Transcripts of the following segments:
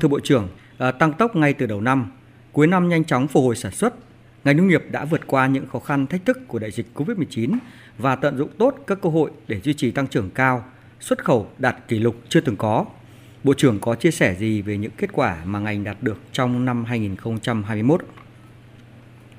Thưa Bộ trưởng, à, tăng tốc ngay từ đầu năm, cuối năm nhanh chóng phục hồi sản xuất, ngành nông nghiệp đã vượt qua những khó khăn thách thức của đại dịch Covid-19 và tận dụng tốt các cơ hội để duy trì tăng trưởng cao, xuất khẩu đạt kỷ lục chưa từng có. Bộ trưởng có chia sẻ gì về những kết quả mà ngành đạt được trong năm 2021?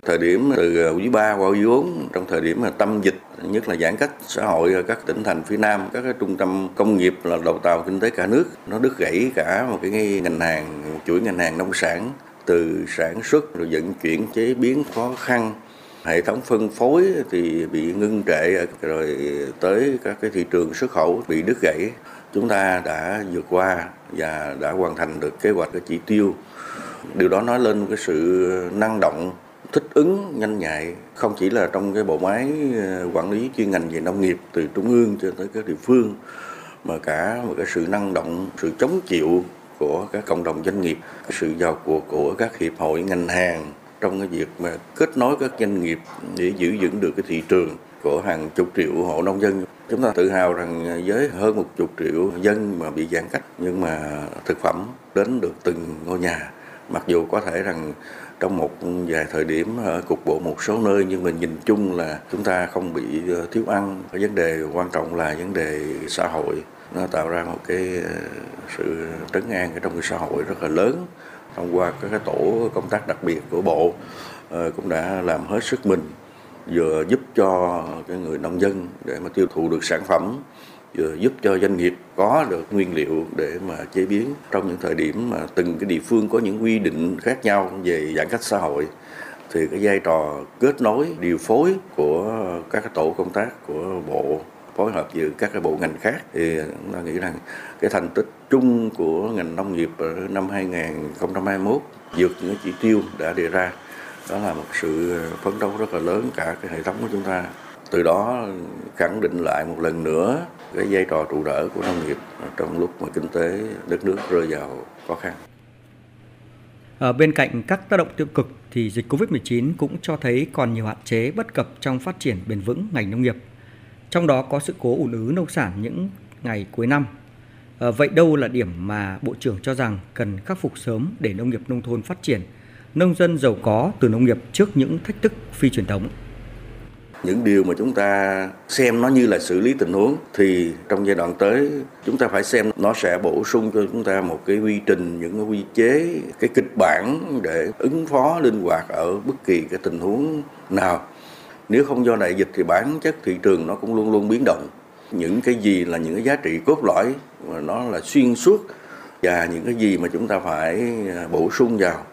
Thời điểm từ ờ, quý 3 qua quý 4, trong thời điểm mà tâm dịch, nhất là giãn cách xã hội ở các tỉnh thành phía Nam, các cái trung tâm công nghiệp là đầu tàu kinh tế cả nước, nó đứt gãy cả một cái ngành hàng, chuỗi ngành hàng nông sản, từ sản xuất rồi vận chuyển chế biến khó khăn hệ thống phân phối thì bị ngưng trệ rồi tới các cái thị trường xuất khẩu bị đứt gãy. Chúng ta đã vượt qua và đã hoàn thành được kế hoạch cái chỉ tiêu. Điều đó nói lên cái sự năng động thích ứng nhanh nhạy, không chỉ là trong cái bộ máy ờ, quản lý chuyên ngành về nông nghiệp từ trung ương cho tới các địa phương, mà cả một cái sự năng động, sự chống chịu của các cộng đồng doanh nghiệp, sự vào cuộc của các hiệp hội, ngành hàng trong cái việc mà kết nối các doanh nghiệp để giữ vững được cái thị trường của hàng chục triệu hộ nông dân. Chúng ta tự hào rằng với hơn một chục triệu dân mà bị giãn cách nhưng mà thực phẩm đến được từng ngôi nhà, mặc dù có thể rằng trong một vài thời điểm ở cục bộ một số nơi, nhưng mình nhìn chung là chúng ta không bị ờ, thiếu ăn. Cái vấn đề quan trọng là vấn đề xã hội. Nó tạo ra một cái ờ, sự trấn an ở trong cái xã hội rất là lớn. Thông qua các cái tổ công tác đặc biệt của bộ ờ, cũng đã làm hết sức mình, vừa giúp cho cái người nông dân để mà tiêu thụ được sản phẩm vừa giúp cho doanh nghiệp có được nguyên liệu để mà chế biến trong những thời điểm mà từng cái địa phương có những quy định khác nhau về giãn cách xã hội, thì cái vai trò kết nối, điều phối của các tổ công tác, của bộ, phối hợp với các cái bộ ngành khác, thì chúng ta nghĩ rằng cái thành tích chung của ngành nông nghiệp ở năm 2021 vượt những chỉ tiêu đã đề ra, đó là một sự phấn đấu rất là lớn cả cái hệ thống của chúng ta từ đó khẳng định lại một lần nữa cái vai trò trụ đỡ của nông nghiệp trong lúc mà kinh tế đất nước rơi vào khó khăn. Ở bên cạnh các tác động tiêu cực thì dịch Covid-19 cũng cho thấy còn nhiều hạn chế bất cập trong phát triển bền vững ngành nông nghiệp. Trong đó có sự cố ủn ứ nông sản những ngày cuối năm. À, vậy đâu là điểm mà Bộ trưởng cho rằng cần khắc phục sớm để nông nghiệp nông thôn phát triển, nông dân giàu có từ nông nghiệp trước những thách thức phi truyền thống? Những điều mà chúng ta xem nó như là xử lý tình huống thì trong giai đoạn tới chúng ta phải xem nó sẽ bổ sung cho chúng ta một cái quy trình, những cái quy chế, cái kịch bản để ứng phó linh hoạt ở bất kỳ cái tình huống nào. Nếu không do đại dịch thì bản chất thị trường nó cũng luôn luôn biến động. Những cái gì là những cái giá trị cốt lõi mà nó là xuyên suốt và những cái gì mà chúng ta phải à, bổ sung vào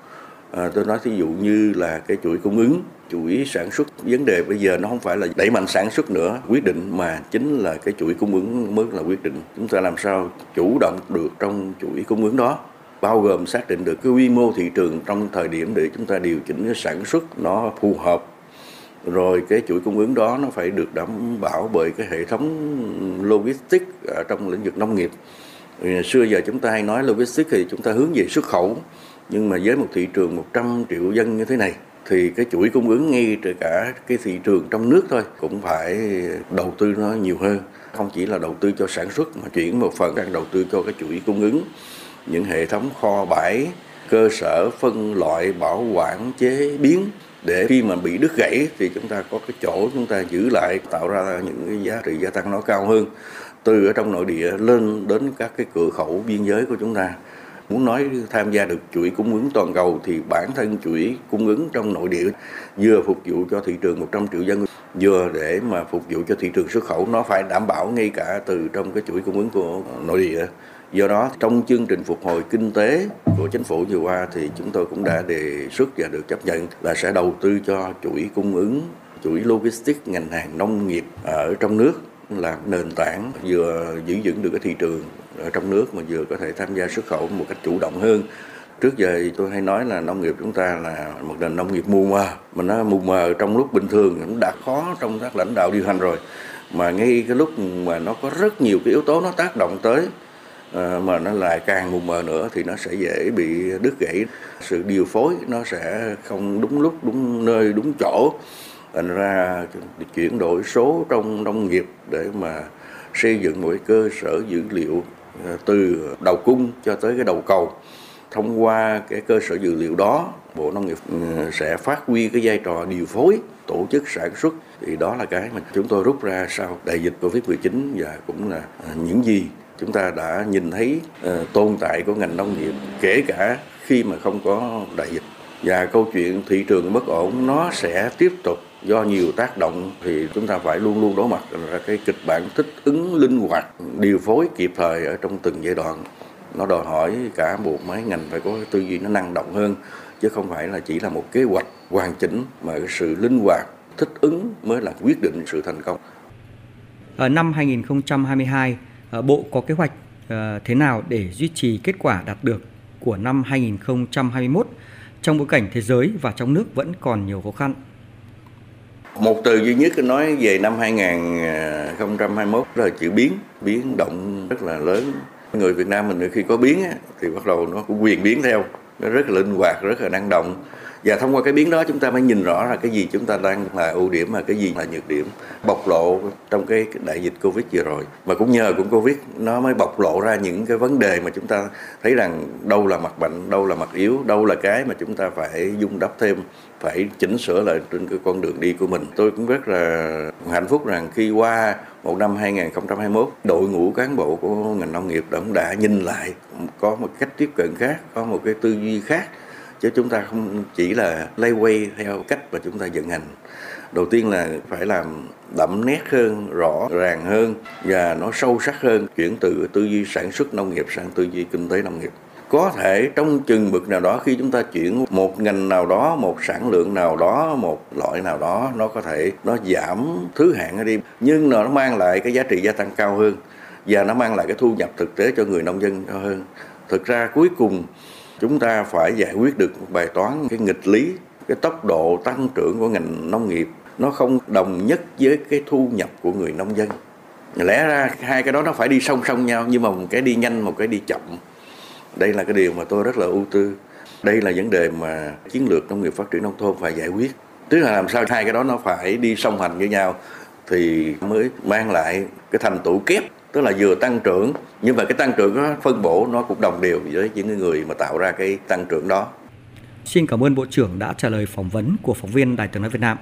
à, tôi nói thí dụ như là cái chuỗi cung ứng chuỗi sản xuất vấn đề bây giờ nó không phải là đẩy mạnh sản xuất nữa. Quyết định mà chính là cái chuỗi cung ứng mới là quyết định. Chúng ta làm sao chủ động được trong chuỗi cung ứng đó bao gồm xác định được cái quy mô thị trường trong thời điểm để chúng ta điều chỉnh cái sản xuất nó phù hợp. Rồi cái chuỗi cung ứng đó nó phải được đảm bảo bởi cái hệ thống logistics ở trong lĩnh vực nông nghiệp. Xưa giờ chúng ta hay nói logistics thì chúng ta hướng về xuất khẩu nhưng mà với một thị trường 100 triệu dân như thế này, thì cái chuỗi cung ứng ngay từ cả cái thị trường trong nước thôi cũng phải đầu tư nó nhiều hơn. Không chỉ là đầu tư cho sản xuất mà chuyển một phần đang đầu tư cho cái chuỗi cung ứng, những hệ thống kho bãi, cơ sở phân loại, bảo quản, chế biến. Để khi mà bị đứt gãy thì chúng ta có cái chỗ chúng ta giữ lại, tạo ra những cái giá trị gia tăng nó cao hơn. Từ ở trong nội địa lên đến các cái cửa khẩu biên giới của chúng ta muốn nói tham gia được chuỗi cung ứng toàn cầu thì bản thân chuỗi cung ứng trong nội địa vừa phục vụ cho thị trường 100 triệu dân, vừa để mà phục vụ cho thị trường xuất khẩu, nó phải đảm bảo ngay cả từ trong cái chuỗi cung ứng của nội địa. Do đó, trong chương trình phục hồi kinh tế của chính phủ vừa qua thì chúng tôi cũng đã đề xuất và được chấp nhận là sẽ đầu tư cho chuỗi cung ứng, chuỗi logistics, ngành hàng nông nghiệp ở trong nước là nền tảng vừa giữ vững được cái thị trường ở trong nước mà vừa có thể tham gia xuất khẩu một cách chủ động hơn. Trước giờ tôi hay nói là nông nghiệp chúng ta là một nền nông nghiệp mù mờ mà nó mù mờ trong lúc bình thường cũng đã khó trong các lãnh đạo điều hành rồi. Mà ngay cái lúc mà nó có rất nhiều cái yếu tố nó tác động tới ờ, mà nó lại càng mù mờ nữa thì nó sẽ dễ bị đứt gãy. Sự điều phối nó sẽ không đúng lúc, đúng nơi, đúng chỗ thành ra chuyển đổi số trong nông nghiệp để mà xây dựng một cơ sở dữ liệu à, từ đầu cung cho tới cái đầu cầu. Thông qua cái cơ sở dữ liệu đó, bộ nông nghiệp ừ, sẽ phát huy cái vai trò điều phối, tổ chức sản xuất. Thì đó là cái mà chúng tôi rút ra sau đại dịch covid 19 và cũng là à, những gì chúng ta đã nhìn thấy à, tồn tại của ngành nông nghiệp, kể cả khi mà không có đại dịch. Và câu chuyện thị trường bất ổn nó sẽ tiếp tục do nhiều tác động thì chúng ta phải luôn luôn đối mặt là cái kịch bản thích ứng linh hoạt điều phối kịp thời ở trong từng giai đoạn nó đòi hỏi cả bộ máy ngành phải có tư duy nó năng động hơn chứ không phải là chỉ là một kế hoạch hoàn chỉnh mà cái sự linh hoạt thích ứng mới là quyết định sự thành công. Ở năm 2022, ờ, Bộ có kế hoạch ờ, thế nào để duy trì kết quả đạt được của năm 2021 trong bối cảnh thế giới và trong nước vẫn còn nhiều khó khăn? Một từ duy nhất nói về năm 2021 à, là chữ biến, biến động rất là lớn. Người Việt Nam mình khi có biến thì bắt đầu nó cũng quyền biến theo, nó rất là linh hoạt, rất là năng động và thông qua cái biến đó chúng ta mới nhìn rõ là cái gì chúng ta đang là ưu điểm mà cái gì là nhược điểm, bộc lộ trong cái đại dịch covid vừa rồi. Mà cũng nhờ cũng covid, nó mới bộc lộ ra những cái vấn đề mà chúng ta thấy rằng đâu là mặt mạnh đâu là mặt yếu, đâu là cái mà chúng ta phải dung đắp thêm, phải chỉnh sửa lại trên cái con đường đi của mình. Tôi cũng rất là hạnh phúc rằng khi qua một năm 2021 đội ngũ cán bộ của ngành nông nghiệp cũng đã nhìn lại, có một cách tiếp cận khác, có một cái tư duy khác chứ chúng ta không chỉ là lay quay theo cách mà chúng ta vận hành. Đầu tiên là phải làm đậm nét hơn, rõ ràng hơn và nó sâu sắc hơn, chuyển từ tư duy sản xuất nông nghiệp sang tư duy kinh tế nông nghiệp. Có thể trong chừng mực nào đó, khi chúng ta chuyển một ngành nào đó, một sản lượng nào đó, một loại nào đó, nó có thể, nó giảm thứ hạng đi. Nhưng nó mang lại cái giá trị gia tăng cao hơn và nó mang lại cái thu nhập thực tế cho người nông dân cao hơn. Thực ra cuối cùng chúng ta phải giải quyết được bài toán cái nghịch lý, cái tốc độ tăng trưởng của ngành nông nghiệp nó không đồng nhất với cái thu nhập của người nông dân. Lẽ ra hai cái đó nó phải đi song song nhau, nhưng mà một cái đi nhanh, một cái đi chậm. Đây là cái điều mà tôi rất là ưu tư. Đây là vấn đề mà chiến lược nông nghiệp phát triển nông thôn phải giải quyết. Tức là làm sao hai cái đó nó phải đi song hành với nhau thì mới mang lại cái thành tựu kép tức là vừa tăng trưởng, nhưng mà cái tăng trưởng nó phân bổ nó cũng đồng đều với những người mà tạo ra cái tăng trưởng đó. Xin cảm ơn Bộ trưởng đã trả lời phỏng vấn của phóng viên Đài tiếng nói Việt Nam.